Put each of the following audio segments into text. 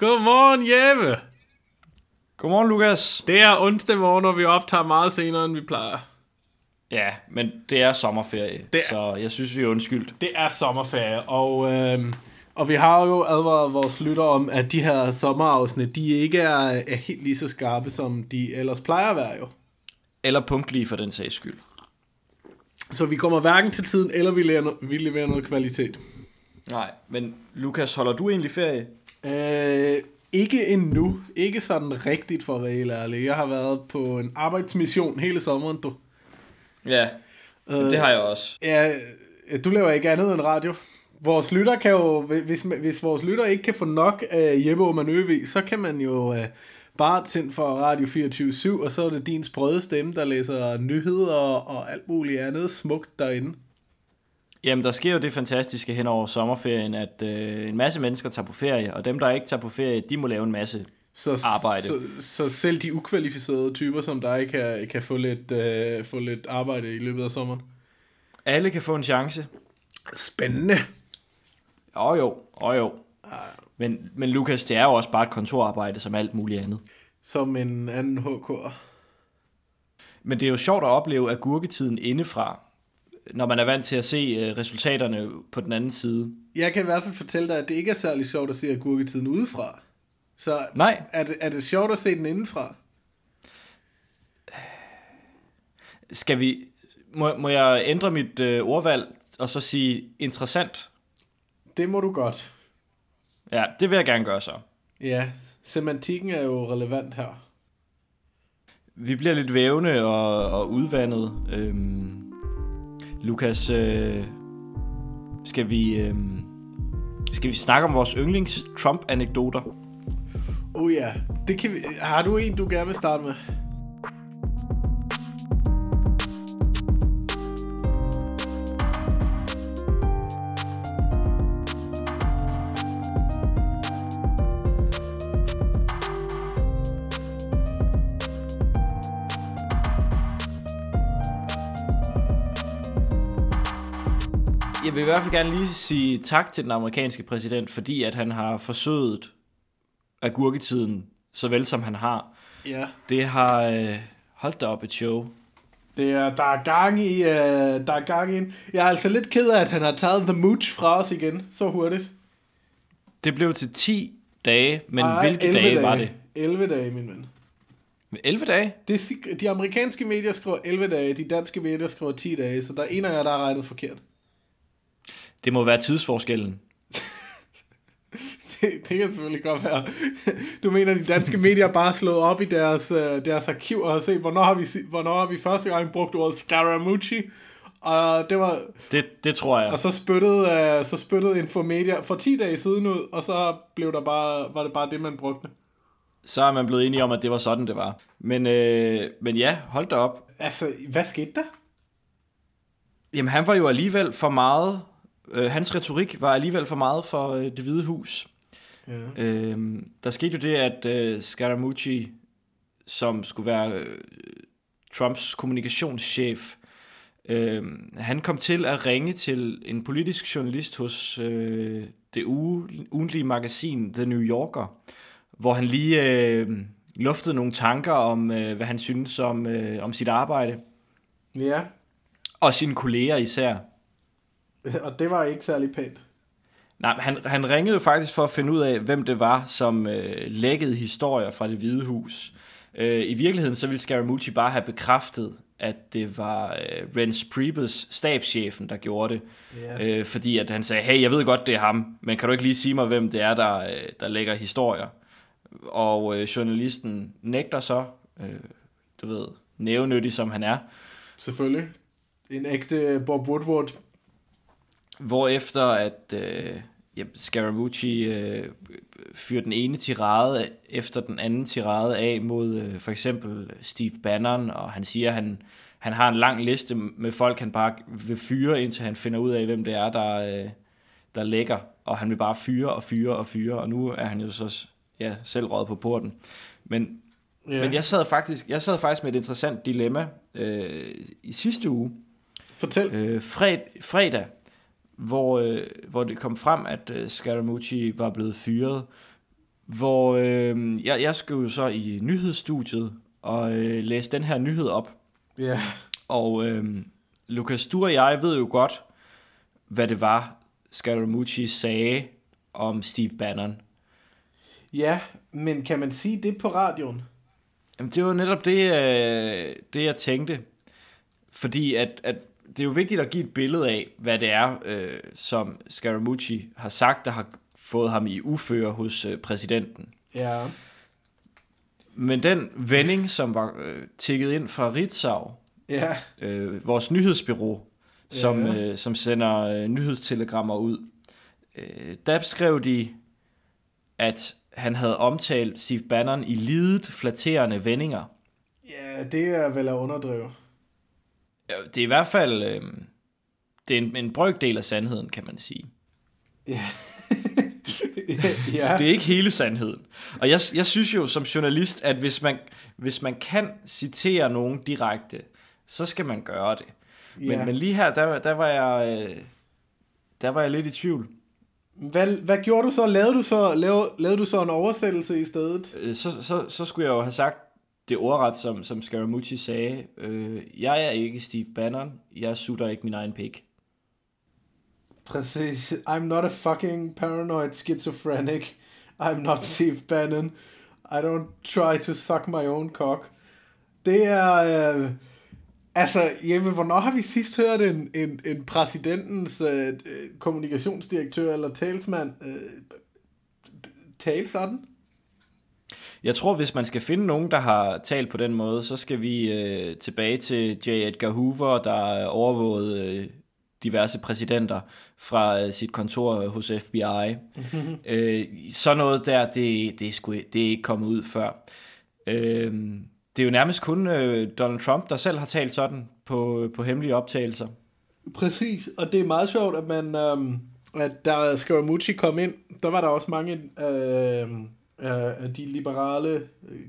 Godmorgen, Jeppe. Godmorgen, Lukas. Det er onsdag morgen, og vi optager meget senere, end vi plejer. Ja, men det er sommerferie, Det er- så jeg synes, vi er undskyldt. Det er sommerferie, og, øh, og vi har jo advaret vores lytter om, at de her sommerafsnit, de ikke er, er helt lige så skarpe, som de ellers plejer at være jo. Eller punktlige for den sags skyld. Så vi kommer hverken til tiden, eller vi leverer, no- vi leverer noget kvalitet. Nej, men Lukas, holder du egentlig ferie? Øh, ikke endnu. Ikke sådan rigtigt for at være helt ærlig. Jeg har været på en arbejdsmission hele sommeren, du. Ja, øh, det har jeg også. Ja, du laver ikke andet end radio. Vores lytter kan jo, hvis, hvis vores lytter ikke kan få nok af Jeppe Oman Øvig, så kan man jo øh, bare tænde for Radio 24 og så er det din sprøde stemme, der læser nyheder og alt muligt andet smukt derinde. Jamen, der sker jo det fantastiske hen over sommerferien, at øh, en masse mennesker tager på ferie, og dem, der ikke tager på ferie, de må lave en masse. Så, Arbejde. Så, så selv de ukvalificerede typer som dig kan, kan få, lidt, øh, få lidt arbejde i løbet af sommeren. Alle kan få en chance. Spændende. Åh jo, åh jo. Men, men Lukas, det er jo også bare et kontorarbejde som alt muligt andet. Som en anden HK'er. Men det er jo sjovt at opleve agurketiden indefra, når man er vant til at se øh, resultaterne på den anden side. Jeg kan i hvert fald fortælle dig, at det ikke er særlig sjovt at se agurketiden udefra. Så Nej. er det, er det sjovt at se den indenfra? Skal vi... Må, må jeg ændre mit øh, ordvalg og så sige interessant? Det må du godt. Ja, det vil jeg gerne gøre så. Ja, semantikken er jo relevant her. Vi bliver lidt vævende og, og udvandet. Øhm, Lukas, øh, skal vi... Øh, skal vi snakke om vores yndlings Trump-anekdoter? Oh ja, det kan vi, har du en, du gerne vil starte med? Hvert fald gerne lige sige tak til den amerikanske præsident, fordi at han har forsøget agurketiden, så vel som han har. Ja. Det har øh, holdt da op et show. Det er, der er gang i, uh, der er gang i. Jeg er altså lidt ked af, at han har taget The Mooch fra os igen, så hurtigt. Det blev til 10 dage, men Ej, hvilke 11 dage, var det? 11 dage, min ven. 11 dage? Det er, de amerikanske medier skriver 11 dage, de danske medier skriver 10 dage, så der er en af jer, der har regnet forkert. Det må være tidsforskellen. Det, det kan selvfølgelig godt være. Du mener, de danske medier bare slået op i deres, øh, deres arkiv og har set, hvornår har, vi, hvornår har vi første gang brugt ordet Scaramucci? Og, det var, Det, det tror jeg. og så spyttede, uh, så spyttede Infomedia for 10 dage siden ud, og så blev der bare, var det bare det, man brugte. Så er man blevet enige om, at det var sådan, det var. Men, øh, men ja, hold da op. Altså, hvad skete der? Jamen, han var jo alligevel for meget... Øh, hans retorik var alligevel for meget for øh, det hvide hus. Ja. Øh, der skete jo det, at øh, Scaramucci, som skulle være øh, Trumps kommunikationschef, øh, han kom til at ringe til en politisk journalist hos øh, det uge, ugentlige magasin The New Yorker, hvor han lige øh, luftede nogle tanker om, øh, hvad han synes om, øh, om sit arbejde, Ja, og sine kolleger især. og det var ikke særlig pænt. Nej, men han, han ringede jo faktisk for at finde ud af, hvem det var, som øh, lækkede historier fra det hvide hus. Øh, I virkeligheden så ville Scaramucci bare have bekræftet, at det var øh, Reince Priebus, stabschefen, der gjorde det. Ja. Øh, fordi at han sagde, hey, jeg ved godt, det er ham, men kan du ikke lige sige mig, hvem det er, der, øh, der lægger historier? Og øh, journalisten nægter så, øh, du ved, nævnyttig som han er, Selvfølgelig. En ægte Bob Woodward. Hvorefter at øh, ja, Scaramucci øh, fyrer den ene tirade efter den anden tirade af mod øh, for eksempel Steve Bannon, og han siger, at han, han har en lang liste med folk, han bare vil fyre, indtil han finder ud af, hvem det er, der, øh, der lægger, og han vil bare fyre og fyre og fyre, og nu er han jo så ja, selv røget på porten. Men, Ja. men jeg sad faktisk jeg sad faktisk med et interessant dilemma øh, i sidste uge, Fortæl. øh, fred, fredag, hvor, øh, hvor det kom frem, at øh, Scaramucci var blevet fyret, hvor øh, jeg, jeg skulle jo så i nyhedsstudiet og øh, læse den her nyhed op. Ja. Yeah. Og øh, Lukas, du og jeg ved jo godt, hvad det var, Scaramucci sagde om Steve Bannon. Ja, men kan man sige det på radioen? Jamen, det var netop det, øh, det jeg tænkte. Fordi at, at det er jo vigtigt at give et billede af, hvad det er, øh, som Scaramucci har sagt, der har fået ham i uføre hos øh, præsidenten. Ja. Men den vending, som var øh, tikket ind fra Ritzau, Ja. øh, vores nyhedsbyrå, som, Ja. øh, som sender øh, nyhedstelegrammer ud, øh, der skrev de, at han havde omtalt Steve Bannon i lidet flatterende vendinger. Ja, det er vel at underdrive. Ja, Det er i hvert fald øh, det er en, en brøkdel af sandheden, kan man sige. Ja. ja. Det er ikke hele sandheden. Og jeg, jeg synes jo som journalist, at hvis man, hvis man kan citere nogen direkte, så skal man gøre det. Men, Ja. men lige her, der, der, var jeg, øh, der var jeg lidt i tvivl. Hvad, hvad gjorde du så? Lavede du så, lavede, lavede du så en oversættelse i stedet? Øh, Så, så, så skulle jeg jo have sagt det ordret, som, som Scaramucci sagde. Øh, jeg er ikke Steve Bannon. Jeg sutter ikke min egen pik. Præcis. I'm not a fucking paranoid schizophrenic. I'm not Steve Bannon. I don't try to suck my own cock. Det er... Øh, altså, jamen, hvornår har vi sidst hørt en, en, en præsidentens øh, øh kommunikationsdirektør eller talsmand øh, tale sådan? Jeg tror, hvis man skal finde nogen, der har talt på den måde, så skal vi øh, tilbage til J. Edgar Hoover, der overvågede øh, diverse præsidenter fra øh, sit kontor hos FBI. øh, sådan noget der, det, det, er sgu, det er ikke kommet ud før. Øh, det er jo nærmest kun øh, Donald Trump, der selv har talt sådan på, på hemmelige optagelser. Præcis, og det er meget sjovt, at man, øhm, at da Scaramucci kom ind, der var der også mange øhm, øh, af de liberale, øh,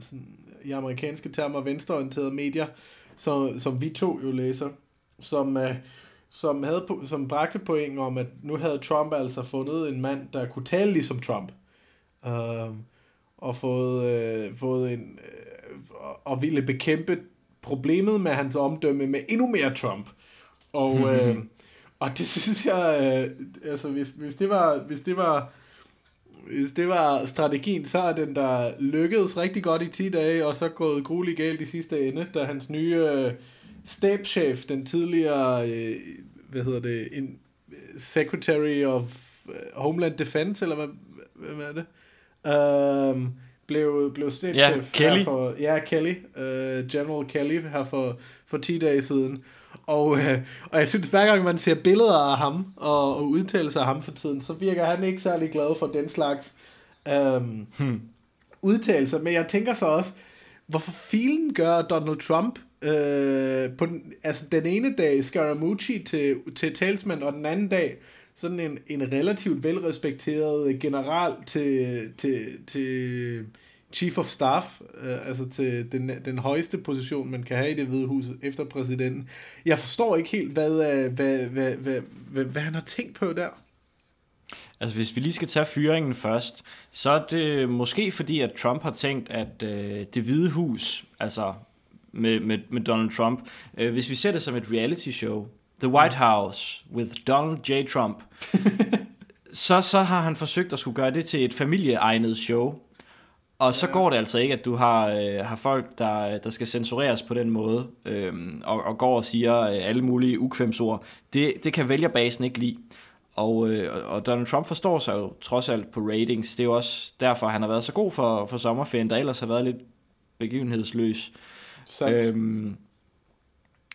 sådan, i amerikanske termer, venstreorienterede medier, som, som vi to jo læser, som, øh, som, havde, som bragte point om, at nu havde Trump altså fundet en mand, der kunne tale ligesom Trump. Øhm, og fået, øh, fået en, øh, og ville bekæmpe problemet med hans omdømme med endnu mere Trump. Og, øh, og det synes jeg, øh, altså hvis, hvis det var, hvis det var, det var strategien, så er den der lykkedes rigtig godt i 10 dage, og så gået grueligt galt i sidste ende, da hans nye øh, stabschef, den tidligere, øh, hvad hedder det, in, Secretary of øh, Homeland Defense, eller hvad, hvad er det? Øhm, blev, blev stabschef Ja, Kelly. her for, ja, Kelly, øh, General Kelly her for, for 10 dage siden. Og, øh, og jeg synes, hver gang man ser billeder af ham, og, og udtalelser af ham for tiden, så virker han ikke særlig glad for den slags øhm, Hmm. udtalelser. Men jeg tænker så også, hvorfor filen gør Donald Trump øh, på den, altså den ene dag Scaramucci til, til talsmand, og den anden dag sådan en, en relativt velrespekteret general til, til, til chief of staff, øh, altså til den, den højeste position, man kan have i det hvide hus efter præsidenten. Jeg forstår ikke helt, hvad, øh, hvad, hvad, hvad, hvad, hvad han har tænkt på der. Altså hvis vi lige skal tage fyringen først, så er det måske fordi, at Trump har tænkt, at øh, det hvide hus, altså med, med, med Donald Trump, øh, hvis vi ser det som et reality show, The White House with Donald J. Trump, så, så har han forsøgt at skulle gøre det til et familieegnet show. Og så går det altså ikke, at du har, øh, har folk, der, der skal censureres på den måde, øh, og, og går og siger øh, alle mulige ukvemsord. Det, det kan vælgerbasen ikke lide. Og, øh, og Donald Trump forstår sig jo trods alt på ratings. Det er jo også derfor, han har været så god for, for sommerferien, der ellers har været lidt begivenhedsløs. Sandt. Øhm,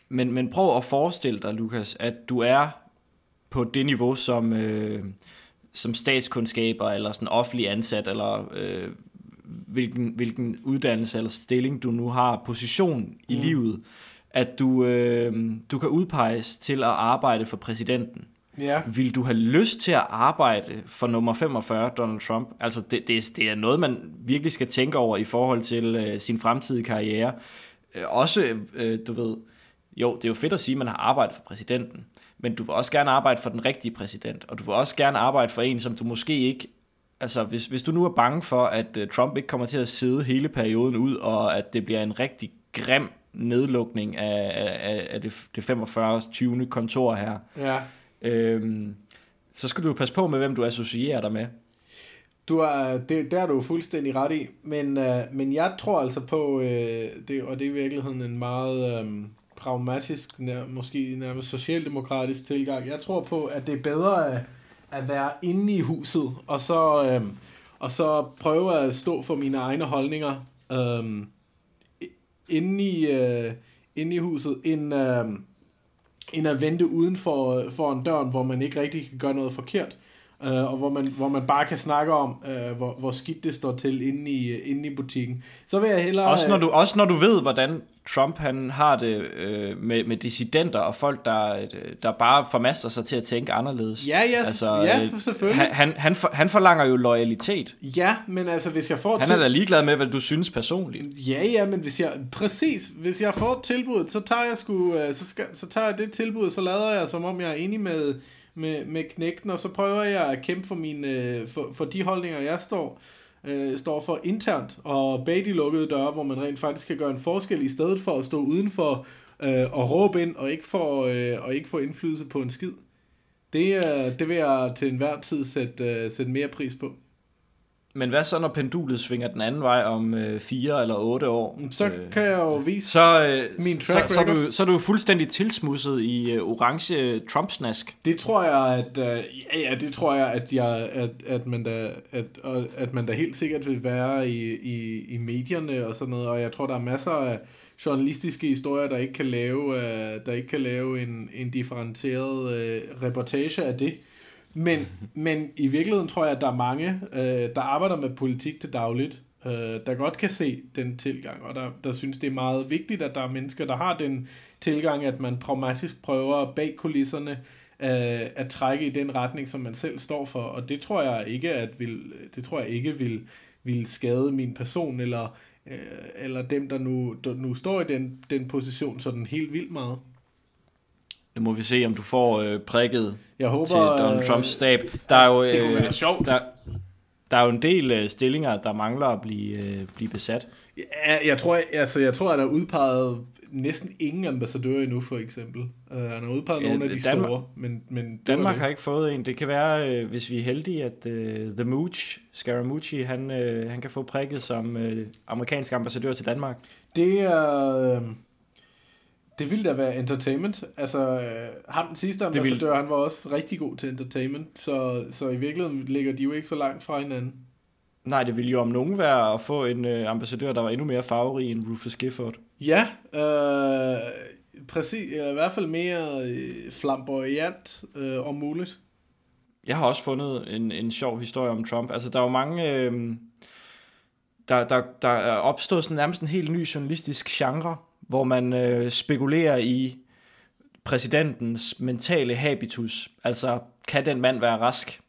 men, men prøv at forestille dig, Lukas, at du er på det niveau som, øh, som statskundskaber, eller sådan offentlig ansat, eller øh, hvilken, hvilken uddannelse eller stilling du nu har, position i Mm. livet, at du, øh, du kan udpeges til at arbejde for præsidenten. Ja, Vil du have lyst til at arbejde for nummer 45, Donald Trump? Altså, det, det, det er noget, man virkelig skal tænke over i forhold til øh, sin fremtidige karriere. Øh, også, øh, du ved, jo, det er jo fedt at sige, at man har arbejdet for præsidenten, men du vil også gerne arbejde for den rigtige præsident, og du vil også gerne arbejde for en, som du måske ikke altså hvis, hvis du nu er bange for, at uh, Trump ikke kommer til at sidde hele perioden ud, og at det bliver en rigtig grim nedlukning af, af, af det, det 45. 20. kontor her, Ja. øhm, så skal du passe på med, hvem du associerer dig med. Du er, det, der er du fuldstændig ret i, men, øh, men jeg tror altså på, øh, det, og det er i virkeligheden en meget øh, pragmatisk, nær, måske nærmest socialdemokratisk tilgang. Jeg tror på, at det er bedre at, at være inde i huset, og så, øh, og så prøve at stå for mine egne holdninger øh, inde, i, øh, inde i huset, end, øh, end at vente uden for, for en dør, hvor man ikke rigtig kan gøre noget forkert. Uh, og hvor man, hvor man bare kan snakke om, uh, hvor, hvor skidt det står til inde i, inde i butikken. Så vil jeg hellere... Også når du, også når du ved, hvordan Trump han har det øh, med, med dissidenter og folk, der, der bare formaster sig til at tænke anderledes. Ja, ja, altså, ja øh, selvfølgelig. Han, han, han, for, han forlanger jo loyalitet. Ja, men altså hvis jeg får... Han er da ligeglad med, hvad du synes personligt. Ja, ja, men hvis jeg... Præcis, hvis jeg får et tilbud, så tager jeg sgu... øh, Så, skal, så tager jeg det tilbud, så lader jeg, som om jeg er enig med, med, med knægten, og så prøver jeg at kæmpe for, mine, øh, for, for de holdninger, jeg står, øh, står for internt, og bag de lukkede døre, hvor man rent faktisk kan gøre en forskel, i stedet for at stå udenfor øh, og råbe ind, og ikke, få, øh, og ikke få indflydelse på en skid. Det, øh, det vil jeg til enhver tid sætte, øh, sætte mere pris på. Men hvad så, når pendulet svinger den anden vej om øh, fire eller otte år? Så øh, kan jeg jo vise... Så, øh, Min så, track så, er record. du, så er du fuldstændig tilsmusset i øh, orange Trump-snask. Det tror jeg, at øh, ja, ja, det tror jeg, at jeg, at, at man da, at, at man da helt sikkert vil være i, i, i medierne og sådan noget, og jeg tror, der er masser af journalistiske historier, der ikke kan lave, øh, der ikke kan lave en, en differentieret øh, reportage af det. Men, men i virkeligheden tror jeg, at der er mange, øh, der arbejder med politik til dagligt, øh, der godt kan se den tilgang, og der, der synes, det er meget vigtigt, at der er mennesker, der har den tilgang, at man pragmatisk prøver bag kulisserne øh, at trække i den retning, som man selv står for, og det tror jeg ikke, at vil, det tror jeg ikke vil, vil skade min person, eller, øh, eller dem, der nu, der nu står i den, den position sådan helt vildt meget. Nu må vi se, om du får øh, prikket Jeg håber, til Donald øh, Trumps stab. Der er jo, det kunne øh, være sjovt. Der, der er jo en del øh, stillinger, der mangler at blive, øh, blive besat. Ja, jeg tror, altså, jeg tror, at der er udpeget næsten ingen ambassadører endnu, for eksempel. Uh, han har udpeget Ja, nogle af de Danmark- store, men, men det Danmark det. har ikke fået en. Det kan være, øh, hvis vi er heldige, at øh, The Mooch, Scaramucci, han, øh, han kan få prikket som øh, amerikansk ambassadør til Danmark. Det er... Øh, det ville da være entertainment. Altså, øh, ham den sidste ambassadør, han var også rigtig god til entertainment, så, så i virkeligheden ligger de jo ikke så langt fra hinanden. Nej, det ville jo om nogen være at få en øh, ambassadør, der var endnu mere farverig end Rufus Gifford. Ja, øh, præcis. Eller i hvert fald mere øh, flamboyant øh, om muligt. Jeg har også fundet en, en sjov historie om Trump. Altså, der er jo mange... Øh, der, der, der er opstået sådan nærmest en helt ny journalistisk genre, hvor man øh, spekulerer i præsidentens mentale habitus. Altså, kan den mand være rask?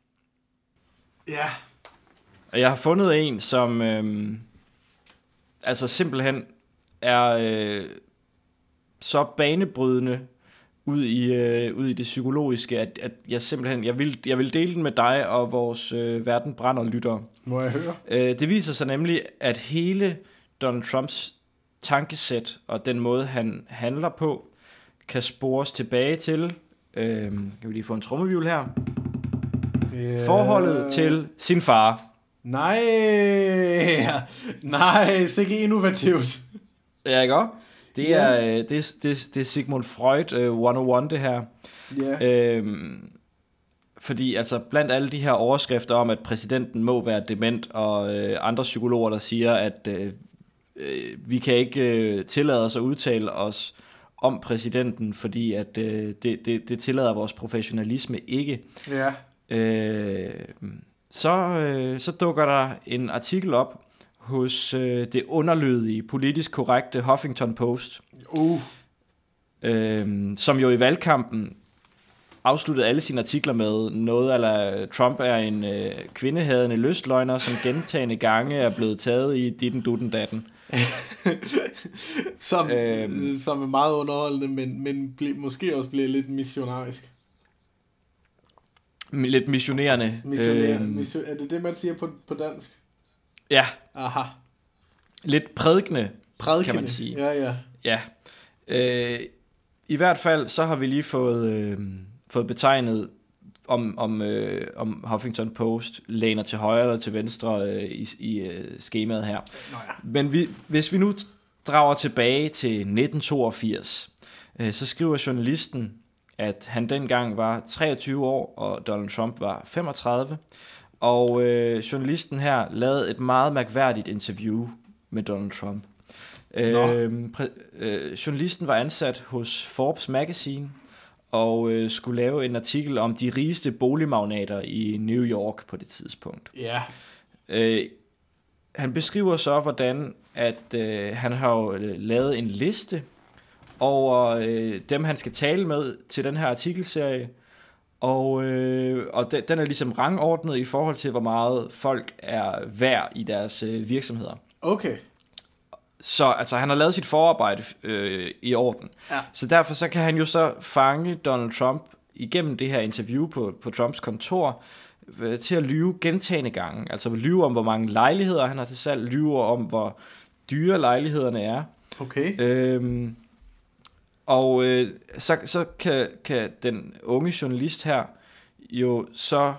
Ja. Og jeg har fundet en, som øh, altså simpelthen er øh, så banebrydende ud i, øh, ud i det psykologiske, at, at jeg simpelthen, jeg vil, jeg vil dele den med dig og vores øh, verden brænder lyttere. Må jeg høre? Øh, det viser sig nemlig, at hele Donald Trumps tankesæt og den måde, han handler på, kan spores tilbage til, øh, kan vi lige få en trommevivl her, Yeah. forholdet til sin far. Nej, nej, sikke innovativt. Ja, ikke også? Det er, øh, det, er- det, er- det er Sigmund Freud uh, 101, det her. Ja, Øhm, fordi altså blandt alle de her overskrifter om, at præsidenten må være dement, og øh, andre psykologer, der siger, at øh, øh, vi kan ikke øh, tillade os at udtale os om præsidenten, fordi at øh, det, det, det tillader vores professionalisme ikke. ja. Øh, så, øh, så dukker der en artikel op hos øh, det underlydige, politisk korrekte Huffington Post, Uh, øh, som jo i valgkampen afsluttede alle sine artikler med noget, eller Trump er en øh, kvindehadende lystløgner, som gentagende gange er blevet taget i ditten dutten datten. som, Øhm. øhm. som er meget underholdende, men, men ble, måske også bliver lidt missionarisk. lidt missionerende. Missionær, øhm, mission, er det det, man siger på, på dansk? Ja. Aha. Lidt prædikende, Prædikende. kan man sige. Ja, ja. Ja. Øh, I hvert fald, så har vi lige fået, øh, fået betegnet, om, om, øh, om Huffington Post læner til højre eller til venstre øh, i, i øh, skemaet her. Nå ja. Men vi, hvis vi nu drager tilbage til 1982, øh, så skriver journalisten, at han dengang var 23 år, og Donald Trump var 35. Og øh, journalisten her lavede et meget mærkværdigt interview med Donald Trump. Øh, øh, journalisten var ansat hos Forbes Magazine og øh, skulle lave en artikel om de rigeste boligmagnater i New York på det tidspunkt. Ja. Øh, han beskriver så, hvordan at øh, han har jo øh, lavet en liste over øh, dem, han skal tale med til den her artikelserie. Og, øh, og den, den er ligesom rangordnet i forhold til, hvor meget folk er værd i deres øh, virksomheder. Okay. Så altså, han har lavet sit forarbejde øh, i orden. Ja. Så derfor så kan han jo så fange Donald Trump igennem det her interview på, på Trumps kontor øh, til at lyve gentagende gange. Altså lyve om, hvor mange lejligheder han har til salg, lyve om, hvor dyre lejlighederne er. Okay. Øhm, og øh, så, så kan, kan den unge journalist her jo så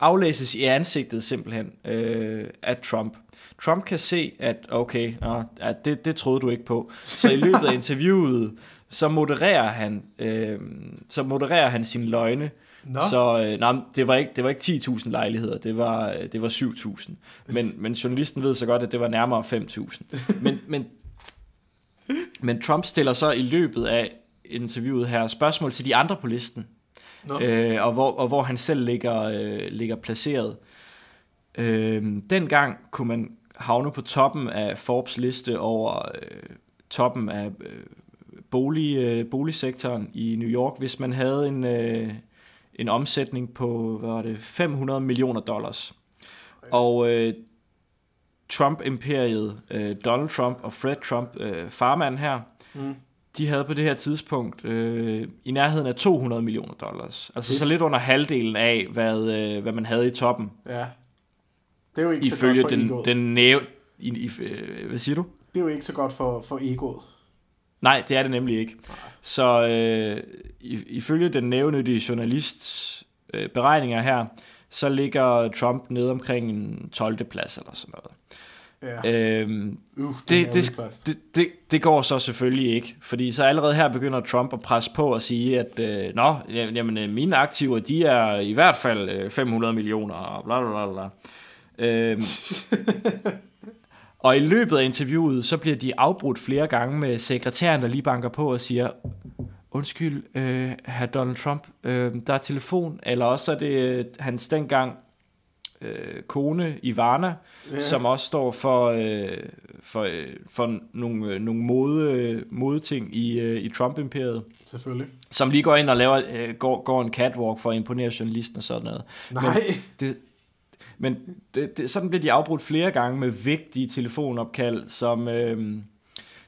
aflæses i ansigtet simpelthen øh, af Trump. Trump kan se, at okay, nå, at det, det troede du ikke på. Så i løbet af interviewet, så modererer han, øh, så modererer han sine løgne. Nå. Så øh, nej, det var ikke det var ikke 10.000 lejligheder, det var øh, det var 7.000. Men men journalisten ved så godt at det var nærmere 5.000. Men men men Trump stiller så i løbet af interviewet her spørgsmål til de andre på listen. Nå. Øh, og, hvor, og hvor han selv ligger, øh, ligger placeret. Øh, dengang kunne man havne på toppen af Forbes liste over øh, toppen af øh, bolig, øh, boligsektoren i New York, hvis man havde en, øh, en omsætning på hvad var det, 500 millioner dollars. Og øh, Trump-imperiet, øh, Donald Trump og Fred Trump, øh, farmand her, Mm. De havde på det her tidspunkt øh, i nærheden af 200 millioner dollars. Altså Det- så lidt under halvdelen af, hvad, øh, hvad man havde i toppen, Ja. Det er jo ikke ifølge så godt for den, egoet. den næve... I, i, øh, hvad siger du? Det er jo ikke så godt for, for egoet. Nej, det er det nemlig ikke. Så øh, ifølge den nævnyttige journalists øh, beregninger her, så ligger Trump nede omkring en 12. plads eller sådan noget. Ja. Øhm, Uh, det, det, det, det, det går så selvfølgelig ikke, fordi så allerede her begynder Trump at presse på og sige, at øh, nå, jamen, øh, mine aktiver, de er i hvert fald øh, 500 millioner, og bla bla bla. bla. Øhm, og i løbet af interviewet, så bliver de afbrudt flere gange med sekretæren, der lige banker på og siger, undskyld, øh, herr Donald Trump, øh, der er telefon, eller også er det øh, hans dengang øh, kone, Ivana, ja. som også står for, øh, for, øh, for nogle, øh, nogle mode, modeting i, øh, i Trump-imperiet, Selvfølgelig. som lige går ind og laver, øh, går, går en catwalk for at imponere journalisten og sådan noget. Nej. Det, men det, det, sådan bliver de afbrudt flere gange med vigtige telefonopkald, som, øh,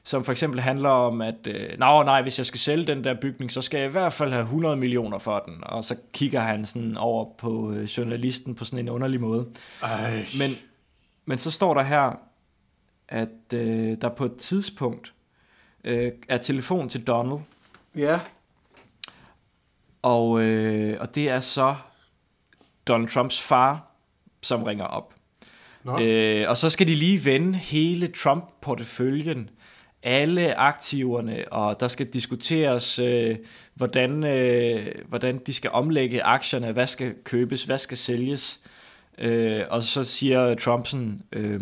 som for eksempel handler om, at øh, Nå, nej, hvis jeg skal sælge den der bygning, så skal jeg i hvert fald have 100 millioner for den. Og så kigger han sådan over på øh, journalisten på sådan en underlig måde. Ej. Men, men så står der her, at øh, der på et tidspunkt øh, er telefon til Donald, Ja. og, øh, og det er så Donald Trumps far, som ringer op. Nå. Øh, og så skal de lige vende hele Trump-porteføljen, alle aktiverne, og der skal diskuteres, øh, hvordan, øh, hvordan de skal omlægge aktierne, hvad skal købes, hvad skal sælges. Øh, og så siger Trumpsen øh,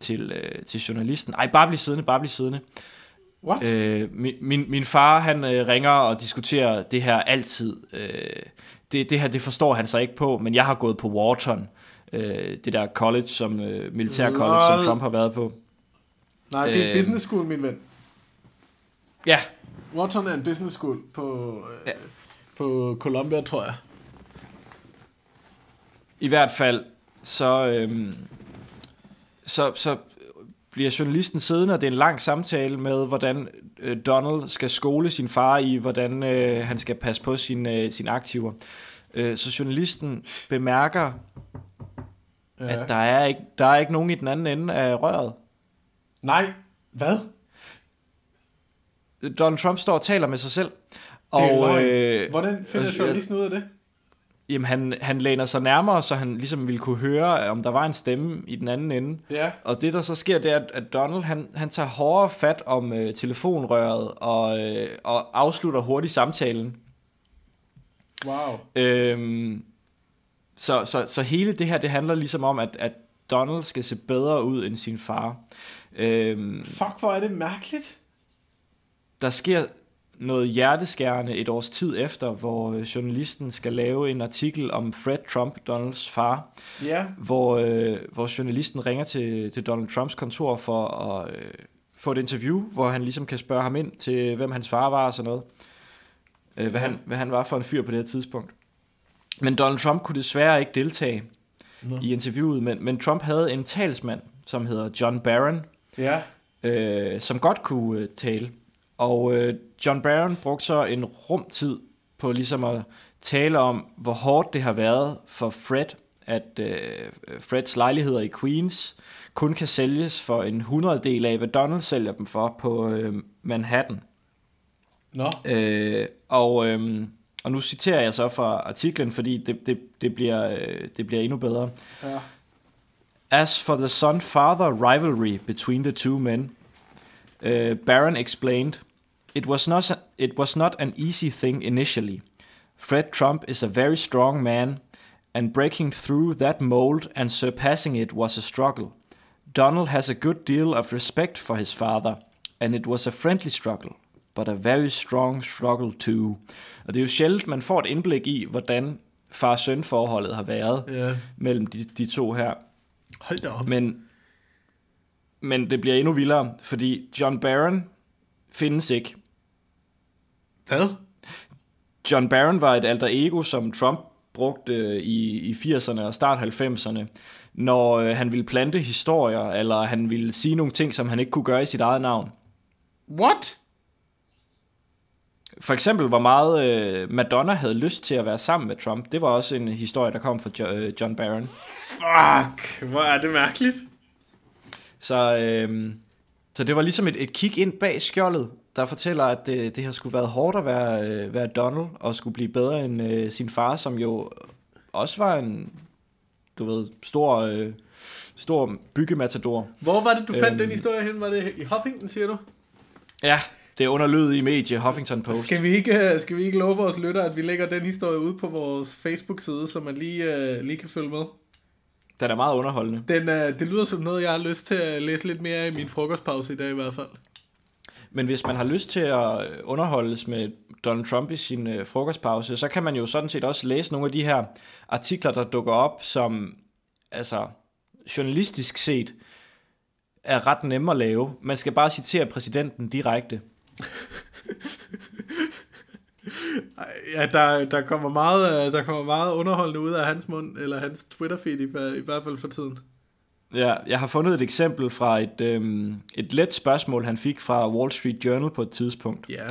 til, øh, til journalisten, ej, bare bliv siddende, bare bliv siddende. What? Øh, min, min, min far, han øh, ringer og diskuterer det her altid. Øh, det, det her, det forstår han sig ikke på, men jeg har gået på Wharton, øh, det der college, som øh, militær college, som. Trump har været på. Nej, det er øh, business school, min ven. Ja, Wharton er en business school på, øh, Ja. på Columbia, tror jeg. i hvert fald, så, øhm, så, så bliver journalisten siddende, og det er en lang samtale med, hvordan øh, Donald skal skole sin far i, hvordan øh, han skal passe på sine øh, sin aktiver. Øh, så journalisten bemærker, Ja. at der er, ikke, der er ikke nogen i den anden ende af røret. Nej, hvad? Donald Trump står og taler med sig selv. Det er Og øh, Hvordan finder øh, journalisten ud af det? jamen, han, han læner sig nærmere, så han ligesom ville kunne høre, om der var en stemme i den anden ende. Ja. Og det, der så sker, det er, at- at Donald, han, han tager hårdere fat om øh, telefonrøret og, øh, og afslutter hurtigt samtalen. Wow. Øhm, så, så, så hele det her, det handler ligesom om, at, at Donald skal se bedre ud end sin far. Øhm, Fuck, hvor er det mærkeligt. der sker noget hjerteskærende et års tid efter, hvor øh, journalisten skal lave en artikel om Fred Trump, Donalds far, Ja. hvor, øh, hvor journalisten ringer til, til Donald Trumps kontor for at øh, få et interview, hvor han ligesom kan spørge ham ind til, hvem hans far var og sådan noget. Øh, hvad, han, hvad han var for en fyr på det her tidspunkt. Men Donald Trump kunne desværre ikke deltage Nå. i interviewet, men, men Trump havde en talsmand, som hedder John Barron, Ja. øh, som godt kunne øh, tale. Og øh, John Barron brugte så en rumtid på ligesom at tale om, hvor hårdt det har været for Fred, at øh, Freds lejligheder i Queens kun kan sælges for en hundreddel af, hvad Donald sælger dem for på øh, Manhattan. Nå. Øh, og, øh, og nu citerer jeg så fra artiklen, fordi det, det, det, bliver, øh, det bliver endnu bedre. Ja. As for the son-father rivalry between the two men, uh, Barron explained, it was not it was not an easy thing initially. Fred Trump is a very strong man, and breaking through that mold and surpassing it was a struggle. Donald has a good deal of respect for his father, and it was a friendly struggle, but a very strong struggle too. Og det er jo sjældent, man får et indblik i, hvordan far-søn-forholdet har været Ja. mellem de, de to her. Hold da op. Men, men det bliver endnu vildere, fordi John Barron findes ikke. Hvad? John Barron var et alter ego, som Trump brugte øh, i, i 80'erne og start 90'erne, når øh, han ville plante historier, eller han ville sige nogle ting, som han ikke kunne gøre i sit eget navn. What? For eksempel, hvor meget øh, Madonna havde lyst til at være sammen med Trump. Det var også en historie, der kom fra jo, øh, John Barron. Fuck, hvor er det mærkeligt. Så, øh, så det var ligesom et, et kig ind bag skjoldet, der fortæller, at det, det har skulle været hårdt at være, øh, være Donald, og skulle blive bedre end øh, sin far, som jo også var en, du ved, stor, øh, stor byggematador. Hvor var det, du fandt Øhm. den historie hen? Var det i Huffington, siger du? Ja, det er underlyd i medie Huffington Post. Skal vi, ikke, øh, skal vi ikke love vores lytter, at vi lægger den historie ud på vores Facebook-side, så man lige, uh, lige kan følge med? Den er meget underholdende. Den, uh, det lyder som noget, jeg har lyst til at læse lidt mere i min frokostpause i dag i hvert fald. Men hvis man har lyst til at underholdes med Donald Trump i sin øh, frokostpause, så kan man jo sådan set også læse nogle af de her artikler, der dukker op, som altså journalistisk set er ret nemme at lave. Man skal bare citere præsidenten direkte. Ja, der, der, kommer meget, øh, der kommer meget underholdende ud af hans mund, eller hans Twitter-feed i, i hvert fald for tiden. Ja, jeg har fundet et eksempel fra et, øhm, et let spørgsmål, han fik fra Wall Street Journal på et tidspunkt. Ja.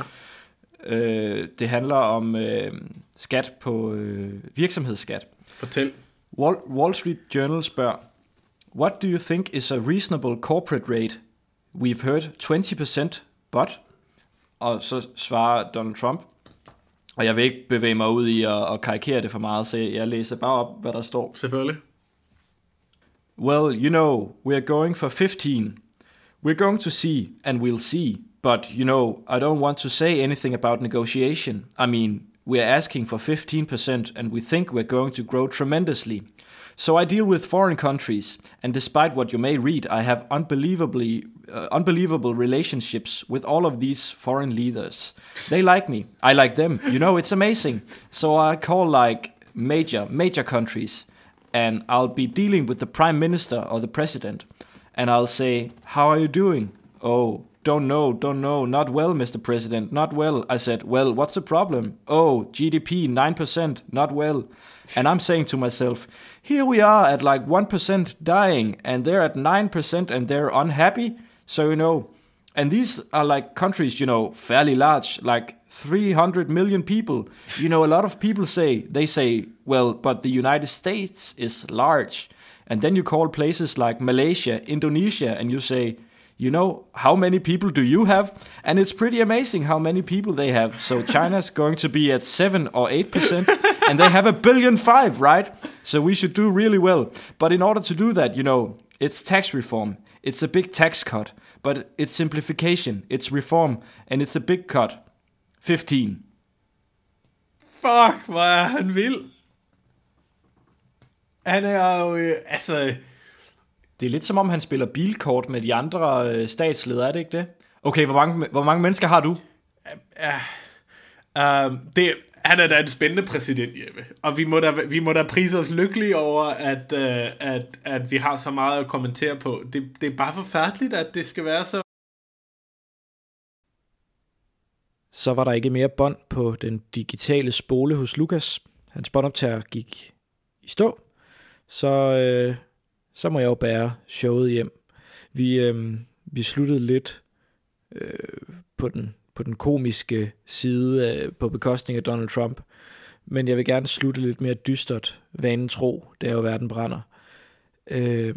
Øh, det handler om øh, skat på øh, virksomhedsskat. Fortæl. Wall, Wall Street Journal spørger, What do you think is a reasonable corporate rate? We've heard 20%, but... Og så svarer Donald Trump, og jeg vil ikke bevæge mig ud i at, at karikere det for meget, så jeg læser bare op, hvad der står. Selvfølgelig. Well, you know, we're going for 15. We're going to see, and we'll see. But, you know, I don't want to say anything about negotiation. I mean, we're asking for 15%, and we think we're going to grow tremendously. So I deal with foreign countries, and despite what you may read, I have unbelievably uh, unbelievable relationships with all of these foreign leaders. They like me. I like them. You know, it's amazing. So I call like major major countries and I'll be dealing with the prime minister or the president, and I'll say, How are you doing? Oh, don't know, don't know, not well, Mr. President, not well. I said, Well, what's the problem? Oh, GDP 9%, not well. And I'm saying to myself, Here we are at like 1% dying, and they're at 9% and they're unhappy. So, you know, And these are like countries, you know, fairly large, like 300 million people. You know, a lot of people say, they say, well, but the United States is large. And then you call places like Malaysia, Indonesia, and you say, you know, how many people do you have? And it's pretty amazing how many people they have. So China's going to be at 7 or 8%, and they have a billion five, right? So we should do really well. But in order to do that, you know, it's tax reform. It's a big tax cut, but it's simplification, it's reform, and it's a big cut. 15. Fuck, hvor er han er jo, øh, altså... Det er lidt som om, han spiller bilkort med de andre øh, statsledere, er det ikke det? Okay, hvor mange, hvor mange mennesker har du? Uh, det, han er da en spændende præsident, Jeppe. Og vi må da, vi må da prise os lykkelige over, at, uh, at, at vi har så meget at kommentere på. Det, det er bare forfærdeligt, at det skal være så Så var der ikke mere bånd på den digitale spole hos Lukas. Hans båndoptager gik i stå. Så, øh, så må jeg jo bære showet hjem. Vi, øh, vi sluttede lidt øh, på, den, på den komiske side øh, på bekostning af Donald Trump. Men jeg vil gerne slutte lidt mere dystert, vanen tro, er jo verden brænder. Øh,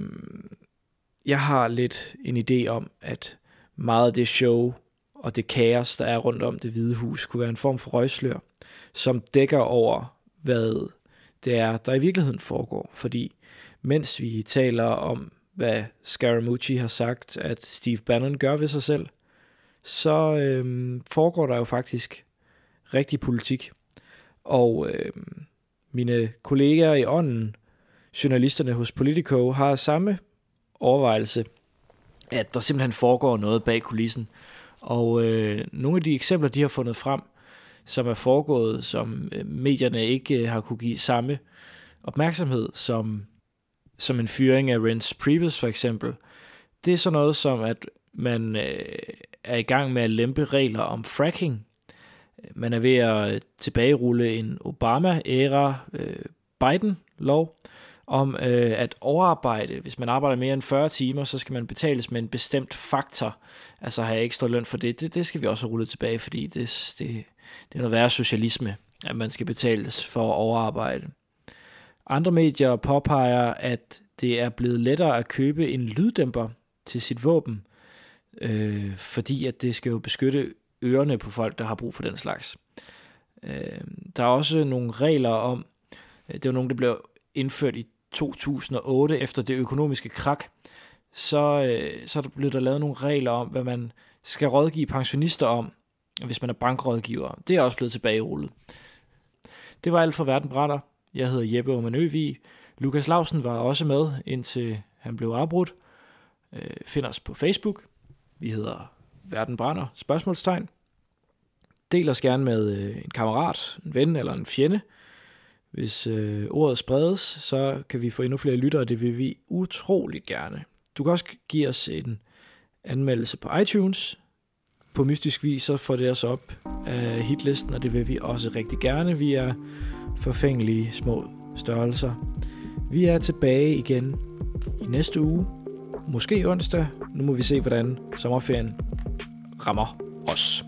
jeg har lidt en idé om, at meget af det show, og det kaos, der er rundt om det hvide hus, kunne være en form for røgslør, som dækker over, hvad det er, der i virkeligheden foregår. Fordi mens vi taler om, hvad Scaramucci har sagt, at Steve Bannon gør ved sig selv, så øh, foregår der jo faktisk rigtig politik. Og øh, mine kollegaer i ånden, journalisterne hos Politico, har samme overvejelse, at der simpelthen foregår noget bag kulissen. Og øh, nogle af de eksempler, de har fundet frem, som er foregået, som øh, medierne ikke øh, har kunne give samme opmærksomhed, som, som en fyring af Rens Priebus for eksempel, det er sådan noget som, at man øh, er i gang med at lempe regler om fracking. Man er ved at tilbagerulle en Obama-æra øh, Biden-lov, om øh, at overarbejde. Hvis man arbejder mere end 40 timer, så skal man betales med en bestemt faktor. Altså have ekstra løn for det. Det, det skal vi også rulle tilbage, fordi det, det, det er noget værre socialisme, at man skal betales for at overarbejde. Andre medier påpeger, at det er blevet lettere at købe en lyddæmper til sit våben, øh, fordi at det skal jo beskytte ørerne på folk, der har brug for den slags. Øh, der er også nogle regler om, øh, det var nogle, der blev indført i 2008 efter det økonomiske krak, så, øh, så blev der blevet der lavet nogle regler om, hvad man skal rådgive pensionister om, hvis man er bankrådgiver. Det er også blevet tilbagerullet. Det var alt for Verden Brænder. Jeg hedder Jeppe Oman Øvig. Lukas Lausen var også med, indtil han blev afbrudt. Øh, find os på Facebook. Vi hedder Verden Brænder, spørgsmålstegn. Del os gerne med øh, en kammerat, en ven eller en fjende. Hvis øh, ordet spredes, så kan vi få endnu flere lyttere, det vil vi utroligt gerne. Du kan også give os en anmeldelse på iTunes. På mystisk vis, så får det os op af hitlisten, og det vil vi også rigtig gerne. Vi er forfængelige små størrelser. Vi er tilbage igen i næste uge. Måske onsdag. Nu må vi se, hvordan sommerferien rammer os.